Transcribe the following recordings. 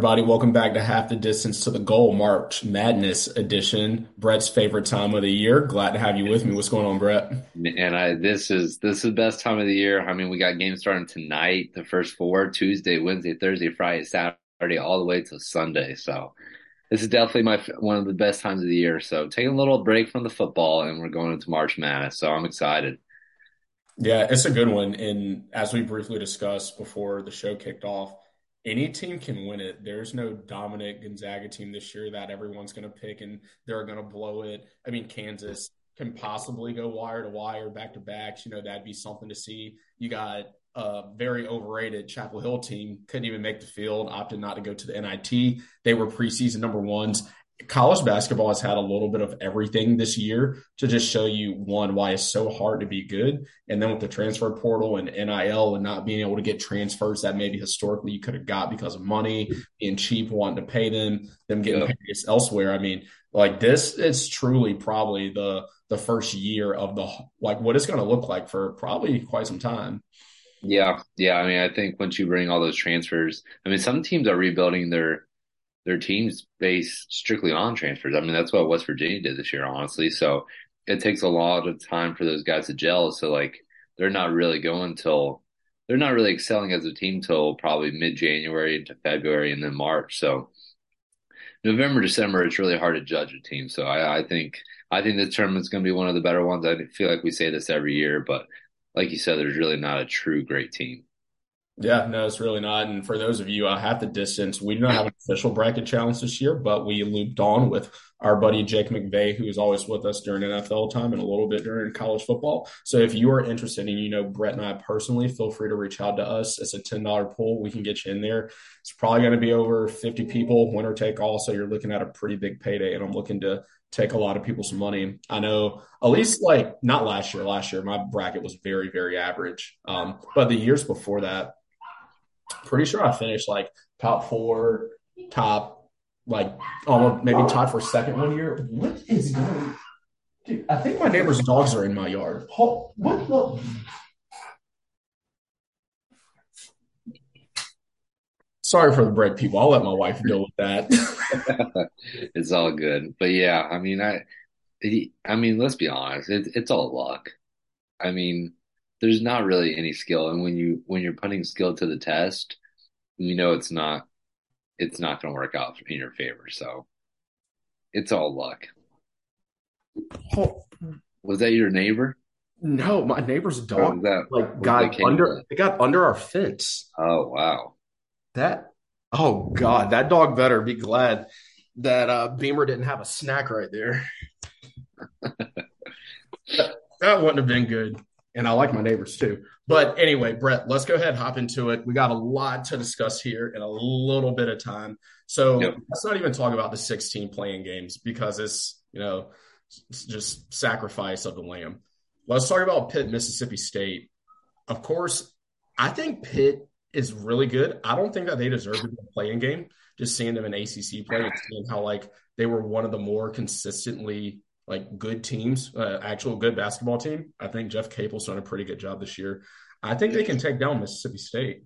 Everybody. Welcome back to Half the Distance to the Goal March Madness edition. Brett's favorite time of the year. Glad to have you with me. What's going on, Brett? And I this is this is the best time of the year. I mean, we got games starting tonight, the first four, Tuesday, Wednesday, Thursday, Friday, Saturday, all the way to Sunday. So this is definitely my one of the best times of the year. So taking a little break from the football, and we're going into March Madness. So I'm excited. Yeah, it's a good one. And as we briefly discussed before the show kicked off any team can win it. There's no dominant Gonzaga team this year that everyone's going to pick and they're going to blow it. I mean, Kansas can possibly go wire to wire, back to backs. You know, that'd be something to see. You got a very overrated Chapel Hill team, couldn't even make the field, opted not to go to the NIT. They were preseason number ones college basketball has had a little bit of everything this year to just show you one why it's so hard to be good. And then with the transfer portal and nil and not being able to get transfers that maybe historically you could have got because of money being cheap wanting to pay them them getting paid elsewhere. I mean like this is truly probably the the first year of the like what it's going to look like for probably quite some time. Yeah. Yeah. I mean i think once you bring all those transfers i mean some teams are rebuilding their their teams based strictly on transfers. I mean, that's what West Virginia did this year, honestly. So it takes a lot of time for those guys to gel. So like they're not really going till they're not really excelling as a team till probably mid January into February and then March. So November, December, it's really hard to judge a team. So I, I think I think this tournament's going to be one of the better ones. I feel like we say this every year, but like you said, there's really not a true great team. Yeah, no, it's really not. And for those of you uh, half the distance, we do not have an official bracket challenge this year, but we looped on with our buddy Jake McVeigh, who is always with us during NFL time and a little bit during college football. So if you are interested and you know Brett and I personally, feel free to reach out to us. It's a $10 pool. We can get you in there. It's probably going to be over 50 people, winner take all. So you're looking at a pretty big payday. And I'm looking to take a lot of people's money. I know at least like not last year. Last year, my bracket was very, very average. Um, but the years before that, pretty sure I finished like top four, top like almost maybe tied for second one year. What is going? Dude, I think my neighbor's dogs are in my yard. What the? Sorry for the bread, people. I'll let my wife deal with that. it's all good, but yeah, I mean, I, I mean, let's be honest. It's it's all luck. I mean, there's not really any skill. And when you when you're putting skill to the test, you know it's not it's not going to work out in your favor. So it's all luck. Oh. Was that your neighbor? No, my neighbor's dog that, like got under it got under our fence. Oh wow. That oh god, that dog better be glad that uh Beamer didn't have a snack right there. that, that wouldn't have been good and I like my neighbors too. But anyway, Brett, let's go ahead hop into it. We got a lot to discuss here in a little bit of time. So yep. let's not even talk about the 16 playing games because it's, you know, it's just sacrifice of the lamb. Let's talk about Pitt, Mississippi State. Of course, I think Pitt is really good. I don't think that they deserve to be a playing game. Just seeing them in ACC play and seeing how like they were one of the more consistently like good teams, uh, actual good basketball team. I think Jeff Capel's done a pretty good job this year. I think they can take down Mississippi State.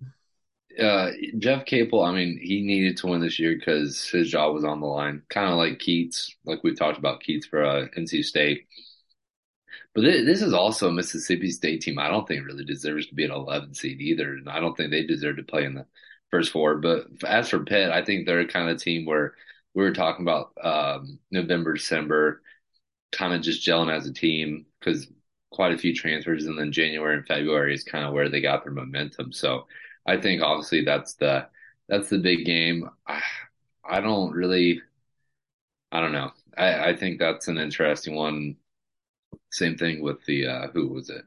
Uh, Jeff Capel, I mean, he needed to win this year because his job was on the line, kind of like Keatts, like we talked about Keatts for uh, NC State. But this is also a Mississippi State team. I don't think really deserves to be an 11 seed either, and I don't think they deserve to play in the first four. But as for Pitt, I think they're a kind of team where we were talking about um, November, December kind of just gelling as a team because quite a few transfers, and then January and February is kind of where they got their momentum. So I think obviously that's the that's the big game. I, I don't really, I don't know. I, I think that's an interesting one. Same thing with the uh, who was it?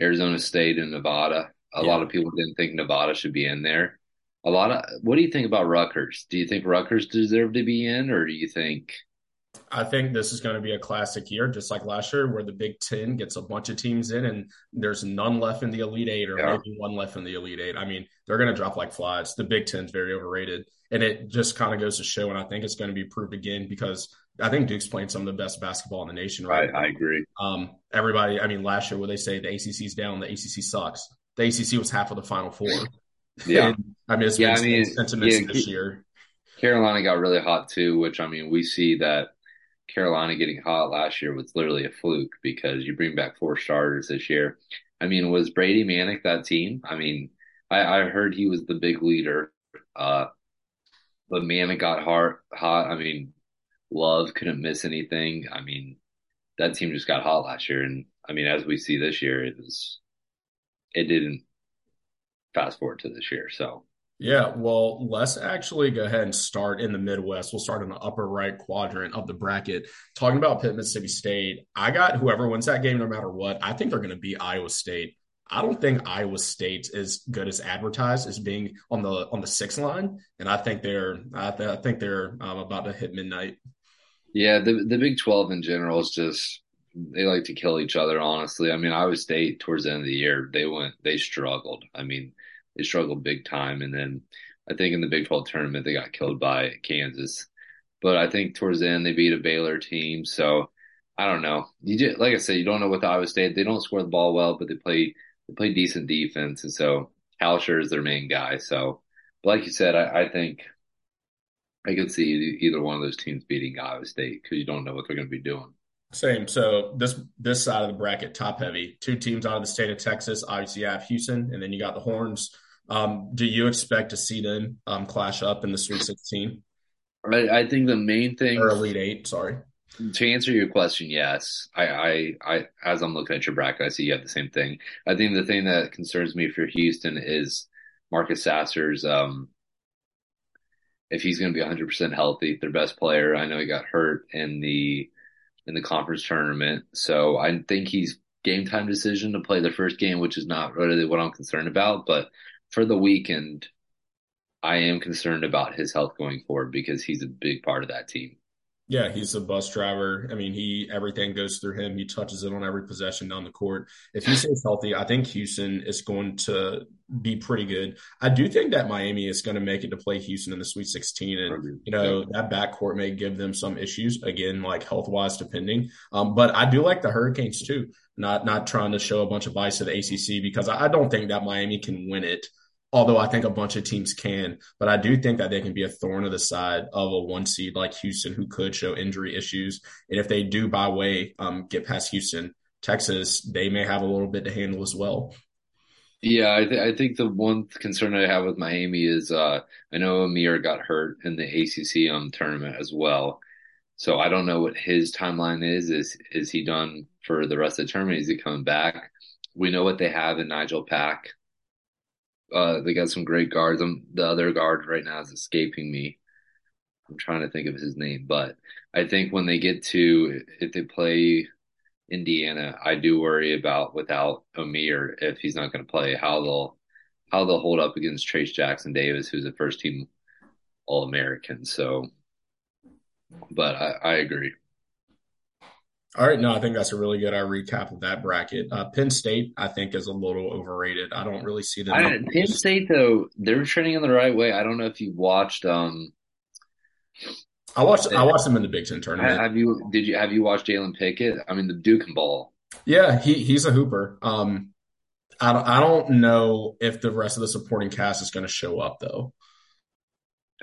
Arizona State and Nevada. A yeah. lot of people didn't think Nevada should be in there. A lot of what do you think about Rutgers? Do you think Rutgers deserve to be in, or do you think I think this is going to be a classic year, just like last year, where the Big Ten gets a bunch of teams in and there's none left in the Elite Eight or yeah. maybe one left in the Elite Eight. I mean, they're going to drop like flies. The Big Ten's very overrated. And it just kind of goes to show, and I think it's going to be proved again because I think Duke's playing some of the best basketball in the nation right I, I agree. Um, everybody, I mean, last year, where they say the ACC's down, the ACC sucks. The ACC was half of the Final Four. Yeah. and, I mean, it's Yeah, been I mean, sentiments yeah, this year. Carolina got really hot too, which I mean, we see that Carolina getting hot last year was literally a fluke because you bring back four starters this year. I mean, was Brady Manek that team? I mean, I, I heard he was the big leader, uh, but Manek got hot. Hot. I mean, Love couldn't miss anything. I mean, that team just got hot last year, and I mean, as we see this year, it was it didn't fast forward to this year. So Yeah, well, let's actually go ahead and start in the Midwest. We'll start in the upper right quadrant of the bracket. Talking about Pitt, Mississippi State, I got whoever wins that game, no matter what. I think they're going to be Iowa State. I don't think Iowa State is good as advertised as being on the on the six line, and I think they're I, th- I think they're um, about to hit midnight. yeah, the the Big Twelve in general is just they like to kill each other. Honestly, I mean, Iowa State towards the end of the year they went they struggled. I mean, they struggled big time, and then I think in the Big Twelve tournament they got killed by Kansas. But I think towards the end they beat a Baylor team, so I don't know. You just, like I said, you don't know with Iowa State. They don't score the ball well, but they play they play decent defense, and so Kalscheur is their main guy. So, but like you said, I, I think I could see either one of those teams beating Iowa State because you don't know what they're going to be doing. Same. So this this side of the bracket, top heavy. Two teams out of the state of Texas. Obviously, you have Houston, and then you got the Horns. Um, do you expect to see them um, clash up in the Sweet 16 I, I think the main thing or Elite Eight? Sorry. to answer your question, yes. I, I, I, as I'm looking at your bracket, I see you have the same thing. I think the thing that concerns me for Houston is Marcus Sasser's, um, if he's going to be 100% healthy, their best player. I know he got hurt in the in the conference tournament, so I think he's game time decision to play the first game, which is not really what I'm concerned about. But for the weekend, I am concerned about his health going forward because he's a big part of that team. Yeah, he's a bus driver. I mean, he everything goes through him. He touches it on every possession down the court. If he stays healthy, I think Houston is going to be pretty good. I do think that Miami is going to make it to play Houston in the Sweet 16, and you know that backcourt may give them some issues again, like health wise, depending. Um, but I do like the Hurricanes too. Not not trying to show a bunch of bias to the ACC because I, I don't think that Miami can win it although I think a bunch of teams can. But I do think that they can be a thorn of the side of a one seed like Houston, who could show injury issues. And if they do, by way, um, get past Houston, Texas, they may have a little bit to handle as well. Yeah, I, th- I think the one concern I have with Miami is uh, I know Omier got hurt in the ACC um, tournament as well. So I don't know what his timeline is. Is is he done for the rest of the tournament? Is he coming back? We know what they have in Nigel Pack. Uh, they got some great guards. Um, the other guard right now is escaping me. I'm trying to think of his name, but I think when they get to if they play Indiana, I do worry about without Omier if he's not going to play how they'll how they'll hold up against Trayce Jackson Davis, who's a first team All American. So, but I, I agree. All right, no, I think that's a really good uh, recap of that bracket. Uh, Penn State, I think, is a little overrated. I don't really see them. I, Penn State, though, they're trending in the right way. I don't know if you watched. Um, I watched. I watched them in the Big Ten tournament. Have you? Did you? Have you watched Jalen Pickett? I mean, the Duke and ball. Yeah, he he's a hooper. Um, I don't, I don't know if the rest of the supporting cast is going to show up though.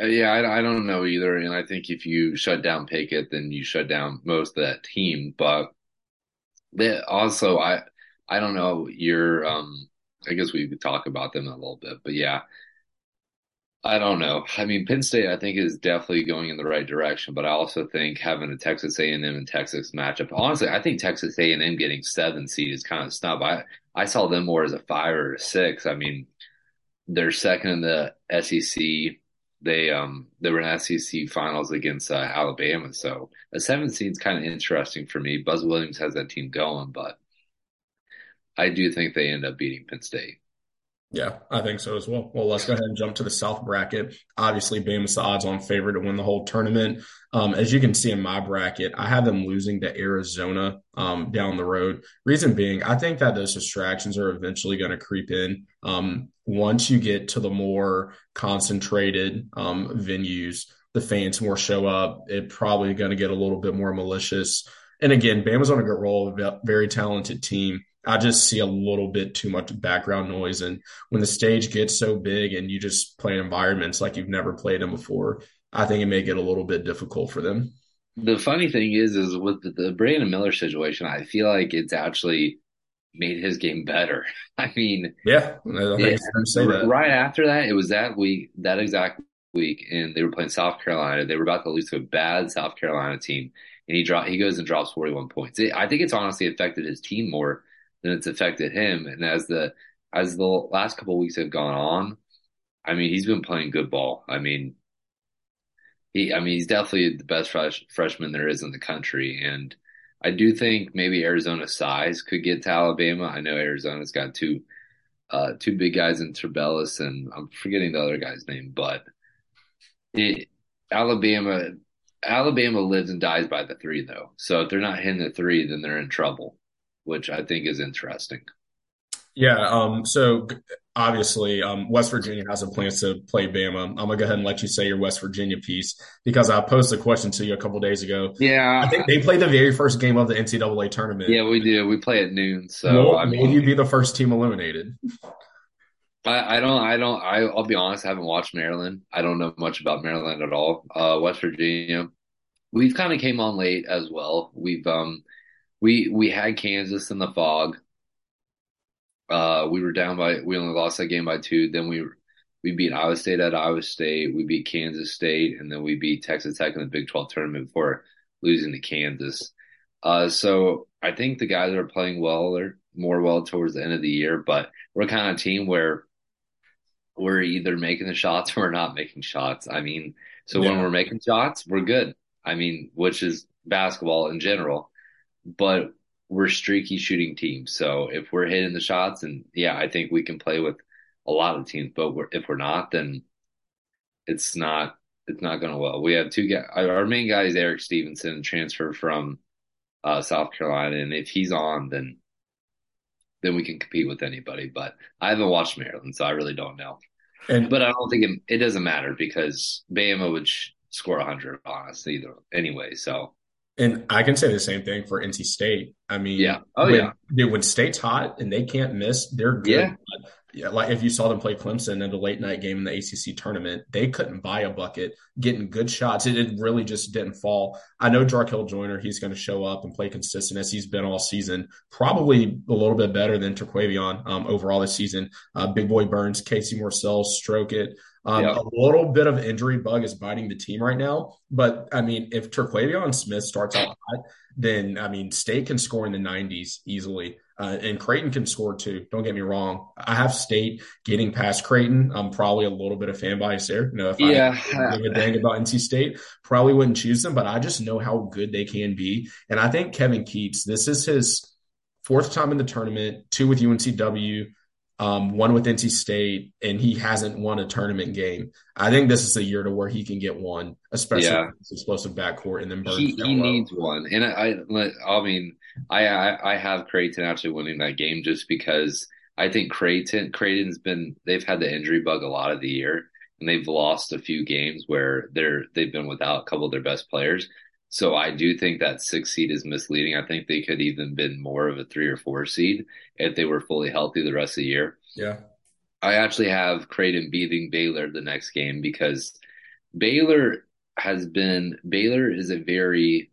Uh, yeah, I, I, don't know either. And I think if you shut down Pickett, then you shut down most of that team. But also, I I don't know. You're um, I guess we could talk about them a little bit, but yeah, I don't know. I mean, Penn State, I think, is definitely going in the right direction, but I also think having a Texas A&M and Texas matchup. Honestly, I think Texas A&M getting seven seed is kind of snub. I I saw them more as a five or a six. I mean, they're second in the SEC. They um they were in SEC finals against uh, Alabama, so a seven seed is kind of interesting for me. Buzz Williams has that team going, but I do think they end up beating Penn State. Yeah, I think so as well. Well, let's go ahead and jump to the South bracket. Obviously, Bama's the odds-on favorite to win the whole tournament. Um, as you can see in my bracket, I have them losing to Arizona um, down the road. Reason being, I think that those distractions are eventually going to creep in. Um, once you get to the more concentrated um, venues, the fans more show up. It probably going to get a little bit more malicious. And again, Bama's on a good roll, a very talented team. I just see a little bit too much background noise. And when the stage gets so big and you just play in environments like you've never played them before, I think it may get a little bit difficult for them. The funny thing is, is with the Brandon Miller situation, I feel like it's actually made his game better. I mean, yeah, I right after that, it was that week, that exact week, and they were playing South Carolina. They were about to lose to a bad South Carolina team, and he drop he goes and drops 41 points. It, I think it's honestly affected his team more than it's affected him. And as the as the last couple weeks have gone on, I mean, he's been playing good ball. I mean, he I mean, he's definitely the best fresh, freshman there is in the country, and I do think maybe Arizona's size could get to Alabama. I know Arizona's got two uh, two big guys in Tubelis, and I'm forgetting the other guy's name, but it, Alabama Alabama lives and dies by the three, though. So if they're not hitting the three, then they're in trouble, which I think is interesting. Yeah. Um, so obviously, um, West Virginia has a plans to play Bama. I'm gonna go ahead and let you say your West Virginia piece because I posed a question to you a couple days ago. Yeah, I think they played the very first game of the NCAA tournament. Yeah, we do. We play at noon, so well, I mean, you'd be the first team eliminated. I, I don't. I don't. I, will be honest. I haven't watched Maryland. I don't know much about Maryland at all. Uh, West Virginia, we've kind of came on late as well. We've um, we we had Kansas in the fog. Uh, we were down by. We only lost that game by two. Then we we beat Iowa State at Iowa State. We beat Kansas State, and then we beat Texas Tech in the Big Twelve tournament before losing to Kansas. Uh, so I think the guys are playing well. They're more well towards the end of the year, but we're kind of a team where we're either making the shots or we're not making shots. I mean, so yeah. when we're making shots, we're good. I mean, which is basketball in general, but we're streaky shooting teams. So if we're hitting the shots, and yeah, I think we can play with a lot of teams. But we're, if we're not, then it's not it's not going to well. We have two guys. Our main guy is Erik Stevenson, transfer from uh, South Carolina, and if he's on, then then we can compete with anybody. But I haven't watched Maryland, so I really don't know. And, but I don't think it, it doesn't matter because Bama would sh- score 100 on us either anyway. So, and I can say the same thing for NC State. I mean, yeah, oh when, yeah, dude, when State's hot and they can't miss, they're good. Yeah yeah, like if you saw them play Clemson in the late night game in the ACC tournament, they couldn't buy a bucket, getting good shots. It, it really just didn't fall. I know Jarkel Joiner, he's going to show up and play consistent as he's been all season. Probably a little bit better than Terquavion um, overall this season. Uh, Big Boy Burns, Casey Morsell, stroke it. Um. A little bit of injury bug is biting the team right now. But I mean, if Terquavion Smith starts out hot, then I mean, State can score in the 90s easily. Uh, and Creighton can score too. Don't get me wrong. I have State getting past Creighton. I'm probably a little bit of fan bias there. You know, if yeah. I give a dang about NC State, probably wouldn't choose them, but I just know how good they can be. And I think Kevin Keatts, this is his fourth time in the tournament, two with UNCW, um, one with NC State, and he hasn't won a tournament game. I think this is a year to where he can get one, especially yeah. explosive backcourt, and then he, he needs one. And I, I, I mean, I, I, I have Creighton actually winning that game just because I think Creighton, Creighton's been they've had the injury bug a lot of the year, and they've lost a few games where they're they've been without a couple of their best players. So I do think that six seed is misleading. I think they could even been more of a three or four seed if they were fully healthy the rest of the year. Yeah. I actually have Creighton beating Baylor the next game because Baylor has been Baylor is a very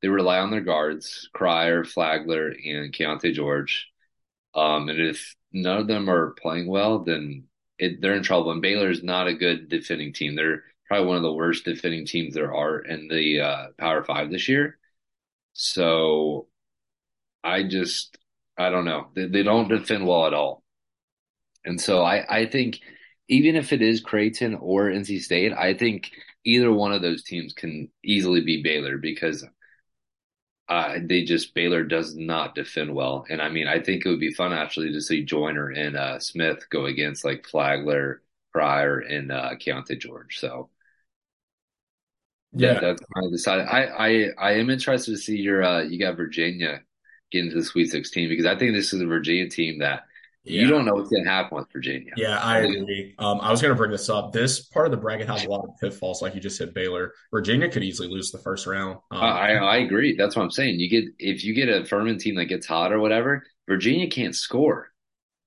they rely on their guards, Cryer, Flagler, and Keyonte George. Um, and if none of them are playing well, then it, they're in trouble. And Baylor is not a good defending team. They're probably one of the worst defending teams there are in the uh, Power Five this year. So I just I don't know. They, they don't defend well at all. And so I, I think even if it is Creighton or NC State, I think either one of those teams can easily be Baylor because uh, they just Baylor does not defend well. And I mean, I think it would be fun actually to see Joiner and uh, Smith go against like Flagler, Cryer, and uh, Keyonte George. So yeah, that, that's kind of decided. I, I I am interested to see your uh, you got Virginia get into the Sweet 16 because I think this is a Virginia team that yeah. you don't know what's going to happen with Virginia. Yeah, I agree. Um, I was going to bring this up. This part of the bracket has a lot of pitfalls, like you just said. Baylor, Virginia could easily lose the first round. Um, uh, I I agree. That's what I'm saying. You get if you get a Furman team that gets hot or whatever, Virginia can't score.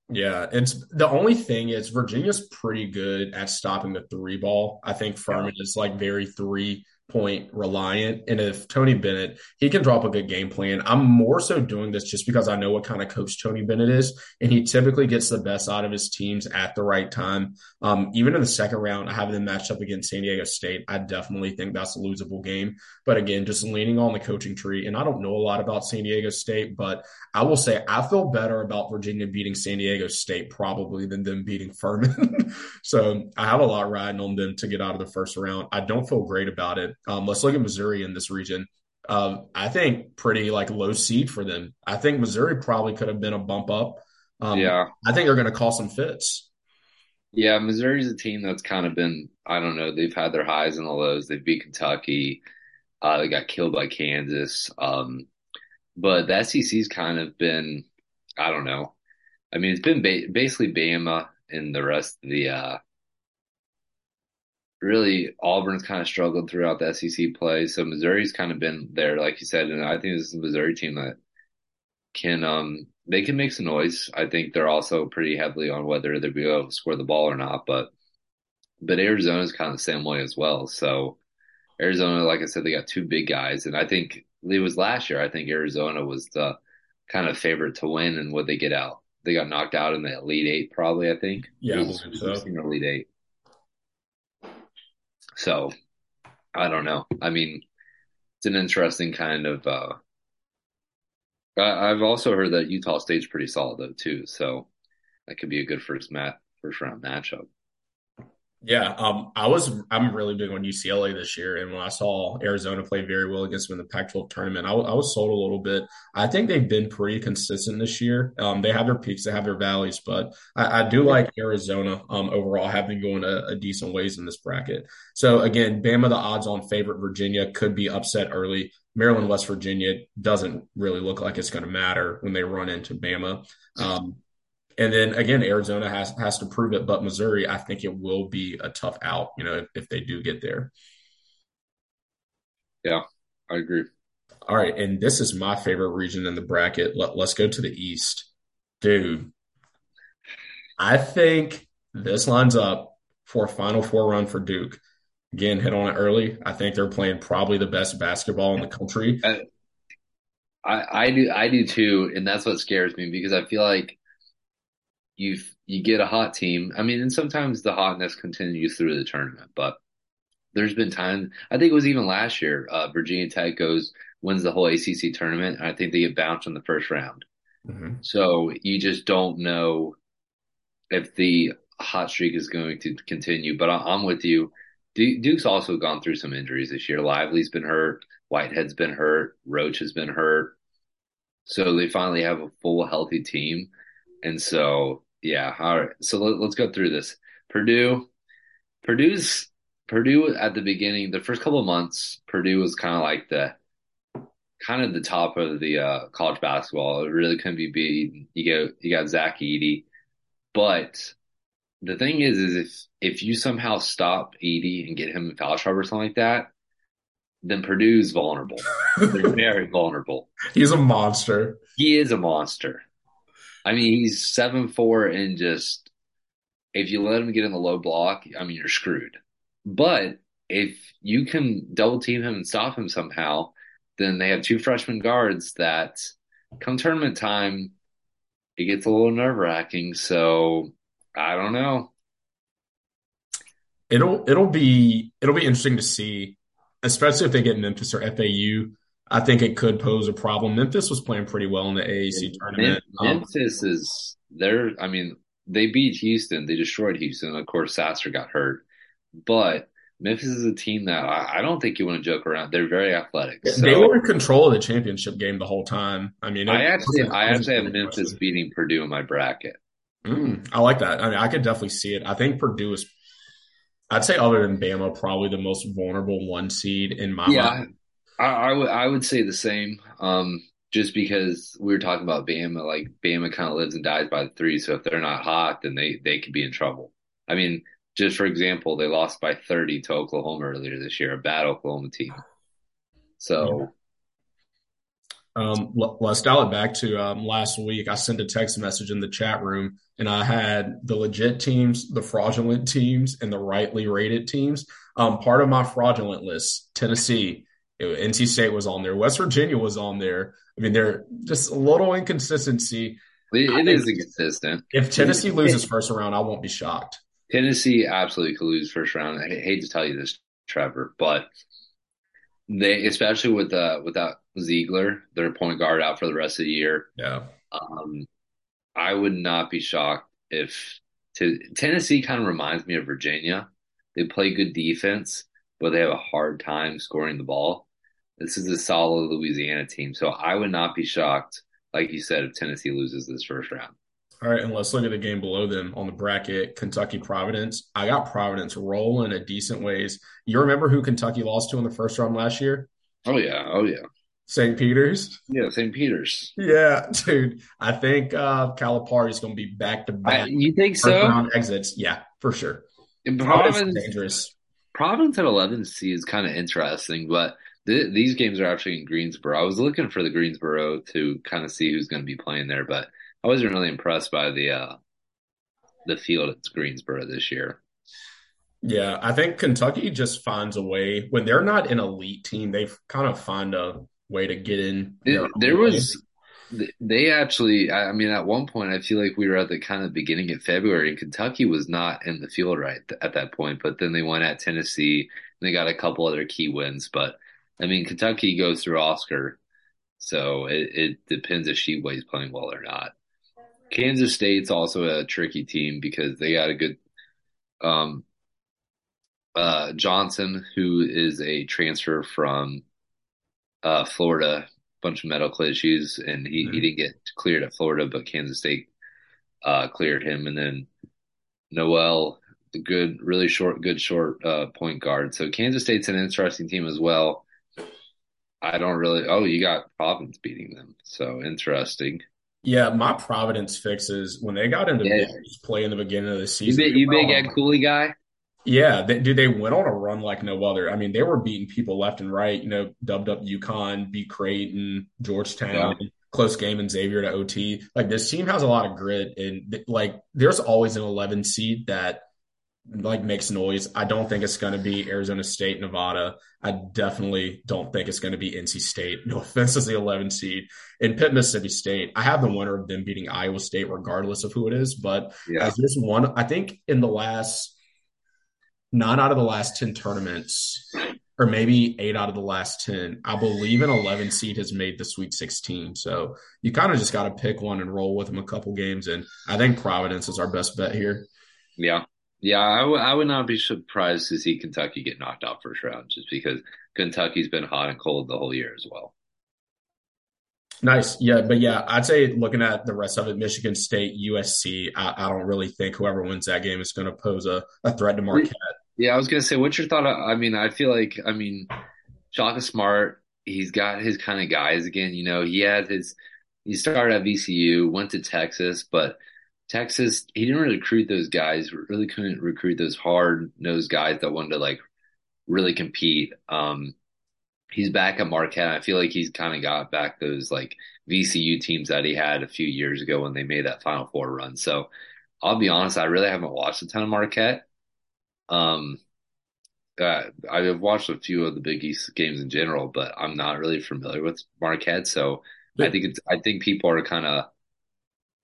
Yeah, it's the only thing is Virginia's pretty good at stopping the three ball. I think Furman Yeah. is like very three point reliant. And if Tony Bennett, he can drop a good game plan. I'm more so doing this just because I know what kind of coach Tony Bennett is, and he typically gets the best out of his teams at the right time. Um, even in the second round, having them matched up against San Diego State, I definitely think that's a losable game. But again, just leaning on the coaching tree, and I don't know a lot about San Diego State, but I will say I feel better about Virginia beating San Diego State probably than them beating Furman. so I have a lot riding on them to get out of the first round. I don't feel great about it. Um, let's look at Missouri in this region. Uh, I think pretty like low seed for them. I think Missouri probably could have been a bump up. Um, Yeah. I think they're going to call some fits. Yeah, Missouri's a team that's kind of been, I don't know, they've had their highs and the lows. They beat Kentucky. Uh, they got killed by Kansas. Um, but the SEC's kind of been, I don't know. I mean, it's been ba basically Bama and the rest of the, uh, really Auburn's kind of struggled throughout the SEC play. So Missouri's kind of been there, like you said. And I think this is a Missouri team that can, um, they can make some noise. I think they're also pretty heavily on whether they'll be able to score the ball or not. But, but Arizona's kind of the same way as well. So Arizona, like I said, they got two big guys. And I think it was last year. I think Arizona was the kind of favorite to win. And would they get out? They got knocked out in the Elite Eight, probably, I think. Yeah, I so. was in the Elite Eight. So I don't know. I mean, it's an interesting kind of. Uh, I, I've also heard that Utah State's pretty solid though too, so that could be a good first mat first round matchup. Yeah, um, I was I'm really big on UCLA this year, and when I saw Arizona play very well against them in the Pac-12 tournament, I, I was sold a little bit. I think they've been pretty consistent this year. Um, they have their peaks, they have their valleys, but I, I do like Arizona um, overall. Have been going a, a decent ways in this bracket. So again, Bama, the odds-on favorite. Virginia could be upset early. Maryland, West Virginia doesn't really look like it's going to matter when they run into Bama. Um, and then again, Arizona has has to prove it, but Missouri, I think it will be a tough out, you know, if, if they do get there. Yeah, I agree. All right, and this is my favorite region in the bracket. Let, let's go to the East. Dude, I think this lines up for a Final Four run for Duke. Again, hit on it early. I think they're playing probably the best basketball in the country. I, I I do I do too, and that's what scares me because I feel like you you get a hot team. I mean, and sometimes the hotness continues through the tournament, but there's been times. I think it was even last year. Uh, Virginia Tech goes wins the whole ACC tournament, and I think they get bounced in the first round. Mhm. So you just don't know if the hot streak is going to continue. But I, I'm with you. Duke's also gone through some injuries this year. Lively's been hurt. Whitehead's been hurt. Roach has been hurt. So they finally have a full healthy team. And so, yeah. All right. So let, let's go through this. Purdue, Purdue's Purdue at the beginning, the first couple of months, Purdue was kind of like the kind of the top of the uh, college basketball. It really couldn't be beat. You got you got Zach Edey, but the thing is, is if if you somehow stop Edey and get him in foul trouble or something like that, then Purdue's vulnerable. They're very vulnerable. He's a monster. He is a monster. I mean, he's seven four and just if you let him get in the low block, I mean, you're screwed. But if you can double team him and stop him somehow, then they have two freshman guards that come tournament time, it gets a little nerve wracking. So I don't know. It'll it'll be it'll be interesting to see, especially if they get Memphis or FAU. I think it could pose a problem. Memphis was playing pretty well in the AAC tournament. Um, Memphis is they're I mean, they beat Houston, they destroyed Houston. Of course, Sasser got hurt. But Memphis is a team that I, I don't think you want to joke around. They're very athletic. they So were in control of the championship game the whole time. I mean, I actually I actually have Memphis question. beating Purdue in my bracket. Mm, I like that. I mean, I could definitely see it. I think Purdue is, I'd say, other than Bama, probably the most vulnerable one seed in my Yeah, mind. I, I would I would say the same. Um, just because we were talking about Bama, like Bama kind of lives and dies by the three. So if they're not hot, then they they could be in trouble. I mean, just for example, they lost by 30 to Oklahoma earlier this year, a bad Oklahoma team. So Um, let's dial it back to um, last week. I sent a text message in the chat room, and I had the legit teams, the fraudulent teams, and the rightly rated teams. Um, part of my fraudulent list, Tennessee, NC State was on there, West Virginia was on there. I mean, they're just a little inconsistency. it, it is inconsistent. If Tennessee loses first round, I won't be shocked. Tennessee absolutely could lose first round. I hate to tell you this, Trevor, but they, especially with uh, without Zeigler, their point guard out for the rest of the year. Yeah. Um, I would not be shocked if to, Tennessee kind of reminds me of Virginia. They play good defense, but they have a hard time scoring the ball. This is a solid Louisiana team, so I would not be shocked, like you said, if Tennessee loses this first round. All right, and let's look at the game below them on the bracket. Kentucky Providence. I got Providence rolling a decent ways. You remember who Kentucky lost to in the first round last year? Oh yeah, oh yeah. St. Peter's. Yeah, St. Peter's. Yeah, dude. I think uh Calipari is going to be back to back. You think so? Round exits. Yeah, for sure. And Providence, dangerous. Providence at 11 C is kind of interesting, but th- these games are actually in Greensboro. I was looking for the Greensboro to kind of see who's going to be playing there, but I wasn't really impressed by the uh, the field at Greensboro this year. Yeah, I think Kentucky just finds a way when they're not an elite team. They kind of find a way to get in. There, there was they actually. I mean, at one point, I feel like we were at the kind of beginning of February, and Kentucky was not in the field right at that point. But then they went at Tennessee, and they got a couple other key wins. But I mean, Kentucky goes through Oscar, so it, it depends if Tshiebwe's playing well or not. Kansas State's also a tricky team because they got a good um, uh, Johnson, who is a transfer from uh, Florida, bunch of medical issues, and he, mm-hmm. he didn't get cleared at Florida, but Kansas State uh, cleared him, and then Nowell, the good, really short, good short uh, point guard. So Kansas State's an interesting team as well. I don't really. Oh, you got Providence beating them, so interesting. Yeah, my Providence fixes when they got into yeah. play in the beginning of the season. You big, you big oh. Ed Cooley guy? Yeah, they, dude, they went on a run like no other. I mean, they were beating people left and right. You know, dubbed up UConn, beat Creighton, Georgetown, yeah. close game and Xavier to OT. Like this team has a lot of grit, and like there's always an 11 seed that like makes noise. I don't think it's going to be Arizona State, Nevada. I definitely don't think it's going to be NC State. No offense as the 11 seed in Pitt, Mississippi State. I have the winner of them beating Iowa State, regardless of who it is. But yeah. as this one, I think in the last nine out of the last 10 tournaments, or maybe eight out of the last 10, I believe an 11 seed has made the Sweet 16. So you kind of just got to pick one and roll with them a couple games. And I think Providence is our best bet here. Yeah. Yeah, I, w- I would not be surprised to see Kentucky get knocked out first round just because Kentucky's been hot and cold the whole year as well. Nice. Yeah. But yeah, I'd say looking at the rest of it, Michigan State, USC, I, I don't really think whoever wins that game is going to pose a, a threat to Marquette. Yeah, I was going to say, what's your thought? Of, I mean, I feel like, I mean, Shaka Smart, he's got his kind of guys again. You know, he had his, he started at VCU, went to Texas, but – Texas, he didn't really recruit those guys, really couldn't recruit those hard nosed guys that wanted to like really compete. Um, he's back at Marquette. I feel like he's kind of got back those like VCU teams that he had a few years ago when they made that Final Four run. So I'll be honest, I really haven't watched a ton of Marquette. Um, uh, I've watched a few of the Big East games in general, but I'm not really familiar with Marquette. So I think it's, I think people are kind of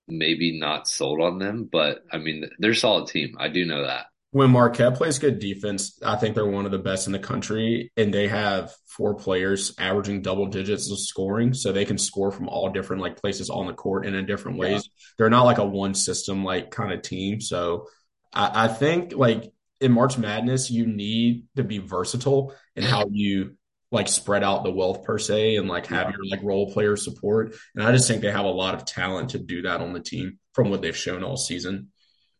maybe not sold on them, but I mean, they're a solid team. I do know that. When Marquette plays good defense, I think they're one of the best in the country, and they have four players averaging double digits of scoring, so they can score from all different like places on the court and in different ways. Yeah. They're not like a one system like kind of team. So I, I think like in March Madness, you need to be versatile in how you like spread out the wealth per se and like have yeah. your like role player support. And I just think they have a lot of talent to do that on the team from what they've shown all season.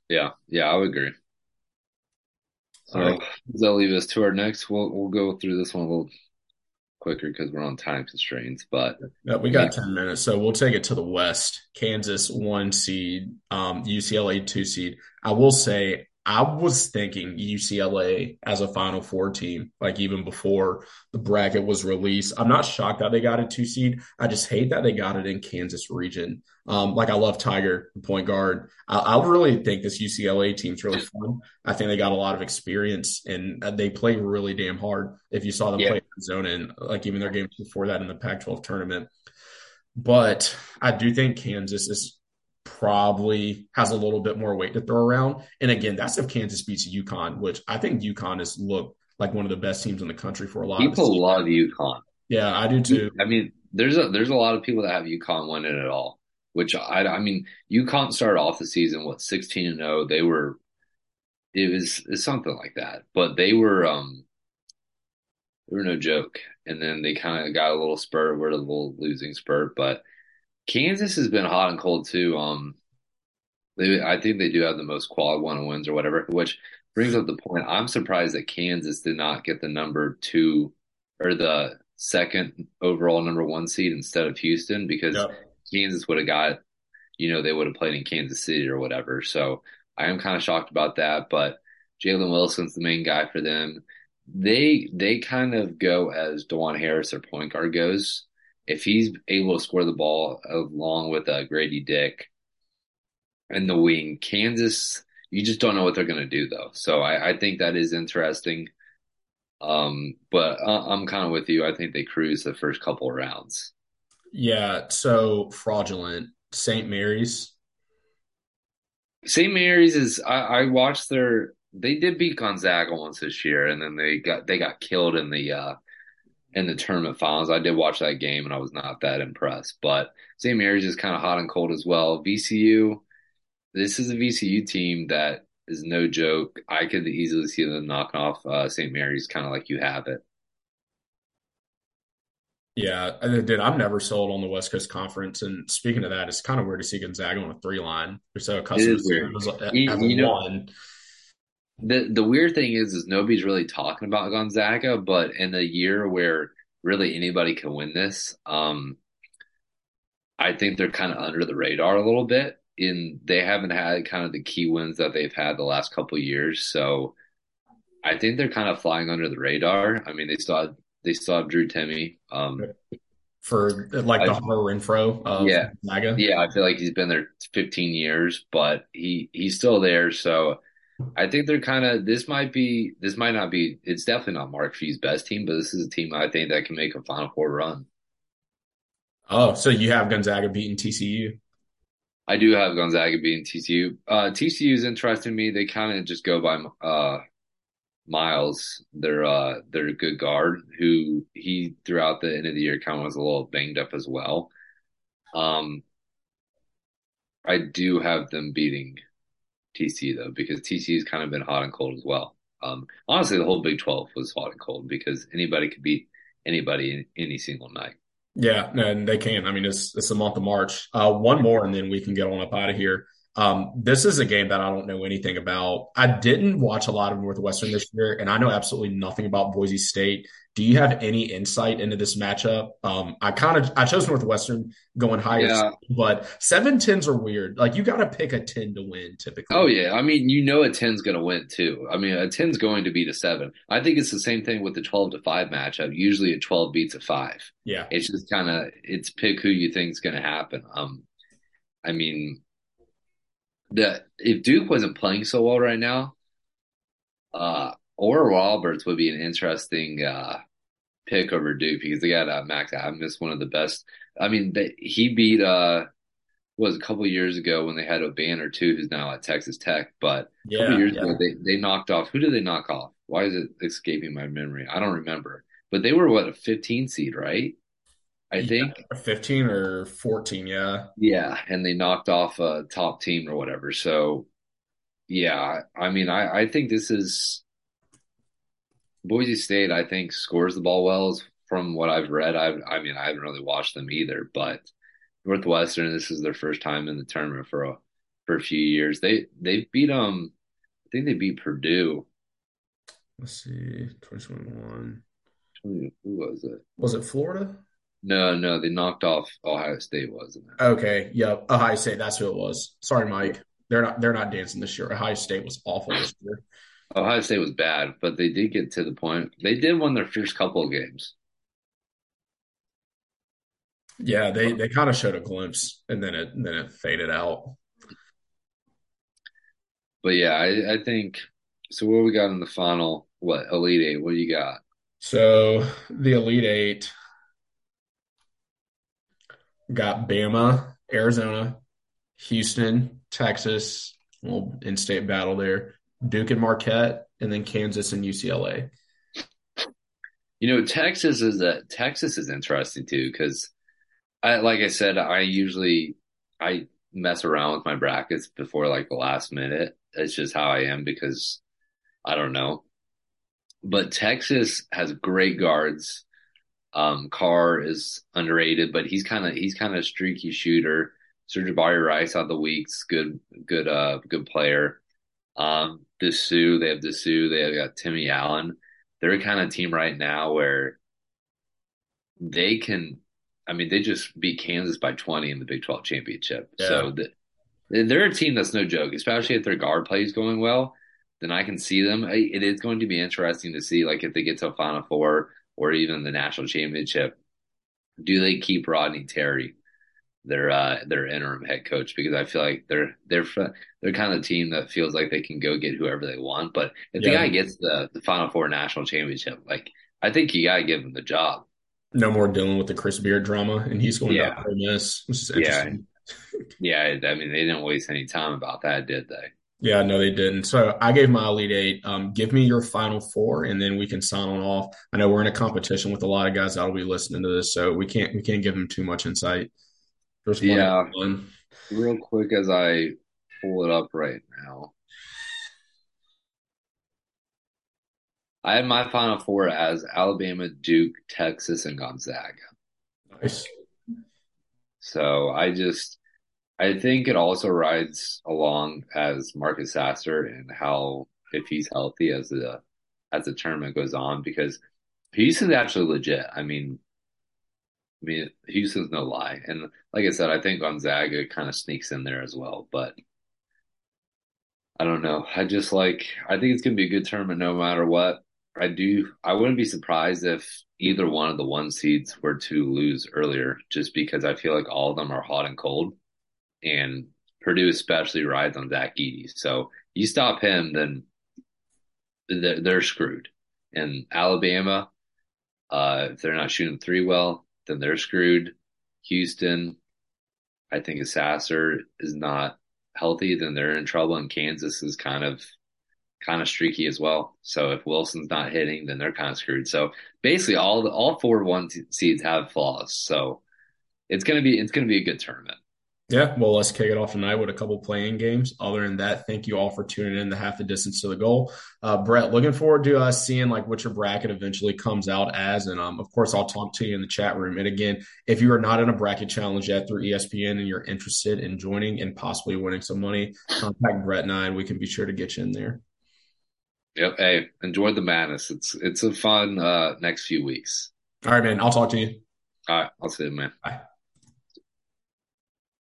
Yeah, yeah, I would agree. So right. does that leave us to our next? We'll we'll go through this one a little quicker because we're on time constraints. But we got ten minutes, so we'll take it to the West. Kansas one seed, um, UCLA two seed. I will say I was thinking UCLA as a Final Four team, like even before the bracket was released. I'm not shocked that they got a two seed. I just hate that they got it in Kansas region. Um, like I love Tyger, point guard. I, I really think this UCLA team's really fun. I think they got a lot of experience and they play really damn hard. If you saw them yeah. play Arizona and like even their games before that in the Pac-12 tournament. But I do think Kansas is probably has a little bit more weight to throw around. And again, that's if Kansas beats UConn, which I think UConn has looked like one of the best teams in the country for a lot. People of love UConn. Yeah, I do too. I mean, there's a there's a lot of people that have UConn winning it all. Which I I mean, UConn started off the season what 16 and 0. They were it was it's something like that, but they were um they were no joke. And then they kind of got a little spurt, were a little losing spurt, but Kansas has been hot and cold too. Um, they, I think they do have the most quad one wins or whatever, which brings up the point. I'm surprised that Kansas did not get the number two or the second overall number one seed instead of Houston because yep. Kansas would have got, you know, they would have played in Kansas City or whatever. So I am kind of shocked about that, but Jalen Wilson's the main guy for them. They they kind of go as Dajuan Harris, their point guard, goes if he's able to score the ball along with uh, Grady Dick and the wing, Kansas, you just don't know what they're going to do though. So I, I, think that is interesting. Um, but uh, I'm kind of with you. I think they cruise the first couple rounds. Yeah. So fraudulent St. Mary's. St. Mary's is. I, I watched their. They did beat Gonzaga once this year, and then they got they got killed in the uh, in the tournament finals. I did watch that game and I was not that impressed. But St. Mary's is kind of hot and cold as well. VCU, this is a VCU team that is no joke. I could easily see them knocking off uh, St. Mary's, kind of like you have it. Yeah, dude, I'm never sold on the West Coast Conference. And speaking of that, it's kind of weird to see Gonzaga on a three line. They're so accustomed to you, you know, one. The the weird thing is, is nobody's really talking about Gonzaga, but in a year where really anybody can win this, um, I think they're kind of under the radar a little bit. In they haven't had kind of the key wins that they've had the last couple years, so I think they're kind of flying under the radar. I mean, they still have, they still have Drew Timme. Um, for like the horror Renfrow of yeah, Gonzaga. Yeah, I feel like he's been there 15 years, but he he's still there. So I think they're kind of this might be this might not be it's definitely not Mark Few's best team, but this is a team I think that can make a Final Four run. Oh, so you have Gonzaga beating TCU? I do have Gonzaga beating TCU. Uh, TCU is interesting to me. They kind of just go by uh, Miles. They're uh, they're a good guard who he throughout the end of the year kind of was a little banged up as well. Um, I do have them beating TC though, because TC's kind of been hot and cold as well. Um, honestly, the whole Big 12 was hot and cold because anybody could beat anybody in any single night. Yeah, and they can. I mean, it's it's the month of March. Uh, one more, and then we can get on up out of here. Um, this is a game that I don't know anything about. I didn't watch a lot of Northwestern this year, and I know absolutely nothing about Boise State. Do you have any insight into this matchup? Um, I kind of I chose Northwestern going higher, yeah. but seven tens are weird. Like you got to pick a ten to win typically. Oh yeah, I mean you know a ten's going to win too. I mean a ten's going to beat a seven. I think it's the same thing with the twelve to five matchup. Usually a twelve beats a five. Yeah, it's just kind of it's pick who you think's going to happen. Um, I mean, the if Duke wasn't playing so well right now, uh, Oral Roberts would be an interesting uh, pick over Duke because they got uh, Max Abmas, one of the best. I mean, they, he beat uh was a couple years ago when they had Obanor too, who's now at Texas Tech. But a couple years yeah. ago, they they knocked off. Who did they knock off? Why is it escaping my memory? I don't remember. But they were what a 15 seed, right? I yeah, think 15 or 14, yeah. Yeah, and they knocked off a top team or whatever. So, yeah, I mean, I I think this is Boise State, I think, scores the ball well. From what I've read, I I mean, I haven't really watched them either, but Northwestern, this is their first time in the tournament for a for a few years. They they beat um, I think they beat Purdue. Let's see, twenty twenty one. Who was it? Was it Florida? No, no, they knocked off Ohio State, wasn't it? Okay, yep, Ohio State. That's who it was. Sorry, Mike. They're not they're not dancing this year. Ohio State was awful this year. Ohio State was bad, but they did get to the point. They did win their first couple of games. Yeah, they they kind of showed a glimpse, and then it then it faded out. But yeah, I, I think so. What we got in the final? What Elite Eight? What do you got? So the Elite Eight got Bama, Arizona, Houston, Texas, well, in-state battle there, Duke and Marquette, and then Kansas and UCLA. You know, Texas is a Texas is interesting too because, I like I said, I usually I mess around with my brackets before like the last minute. It's just how I am because I don't know. But Texas has great guards. Um, Carr is underrated, but he's kind of he's kind of a streaky shooter. Sir'Jabari Rice out the weeks, good good uh good player. Um, Disu, they have Disu, they have got Timmy Allen. They're a kind of team right now where they can. I mean, they just beat Kansas by 20 in the Big 12 championship. Yeah. So the, they're a team that's no joke, especially if their guard play is going well. Then I can see them. It is going to be interesting to see, like, if they get to a Final Four or even the national championship, do they keep Rodney Terry? Their uh, their interim head coach because I feel like they're they're they're kind of the team that feels like they can go get whoever they want. But if yeah. the guy gets the the Final Four national championship, like I think you got to give him the job. No more dealing with the Chris Beard drama, and he's going yeah. to Miss, which is interesting. Yeah, yeah. I mean, they didn't waste any time about that, did they? Yeah, no, they didn't. So I gave my Elite Eight. Um, give me your Final Four, and then we can sign on off. I know we're in a competition with a lot of guys that'll be listening to this, so we can't we can't give them too much insight. There's one yeah. One. Real quick as I pull it up right now. I had my final four as Alabama, Duke, Texas, and Gonzaga. Nice. So I just I think it also rides along as Marcus Sasser and how if he's healthy as the as the tournament goes on because Houston's actually legit. I mean, I mean, Houston's no lie. And like I said, I think Gonzaga kind of sneaks in there as well. But I don't know. I just like, I think it's going to be a good tournament no matter what. I do, I wouldn't be surprised if either one of the one seeds were to lose earlier, just because I feel like all of them are hot and cold. And Purdue especially rides on Zach Edey. So you stop him, then they're, they're screwed. And Alabama, uh, if they're not shooting three well, then they're screwed. Houston, I think if Sasser is not healthy, then they're in trouble. And Kansas is kind of kind of streaky as well. So if Wilson's not hitting, then they're kind of screwed. So basically, all the, all four one seeds have flaws. So it's gonna be it's gonna be a good tournament. Yeah, well, let's kick it off tonight with a couple play-in games. Other than that, thank you all for tuning in to half the distance to the goal. Uh, Brett, looking forward to uh, seeing like what your bracket eventually comes out as, and um, of course, I'll talk to you in the chat room. And again, if you are not in a bracket challenge yet through ESPN and you're interested in joining and possibly winning some money, contact Brett and I, and we can be sure to get you in there. Yep. Hey, enjoy the madness. It's it's a fun uh, next few weeks. All right, man. I'll talk to you. All right. I'll see you, man. Bye.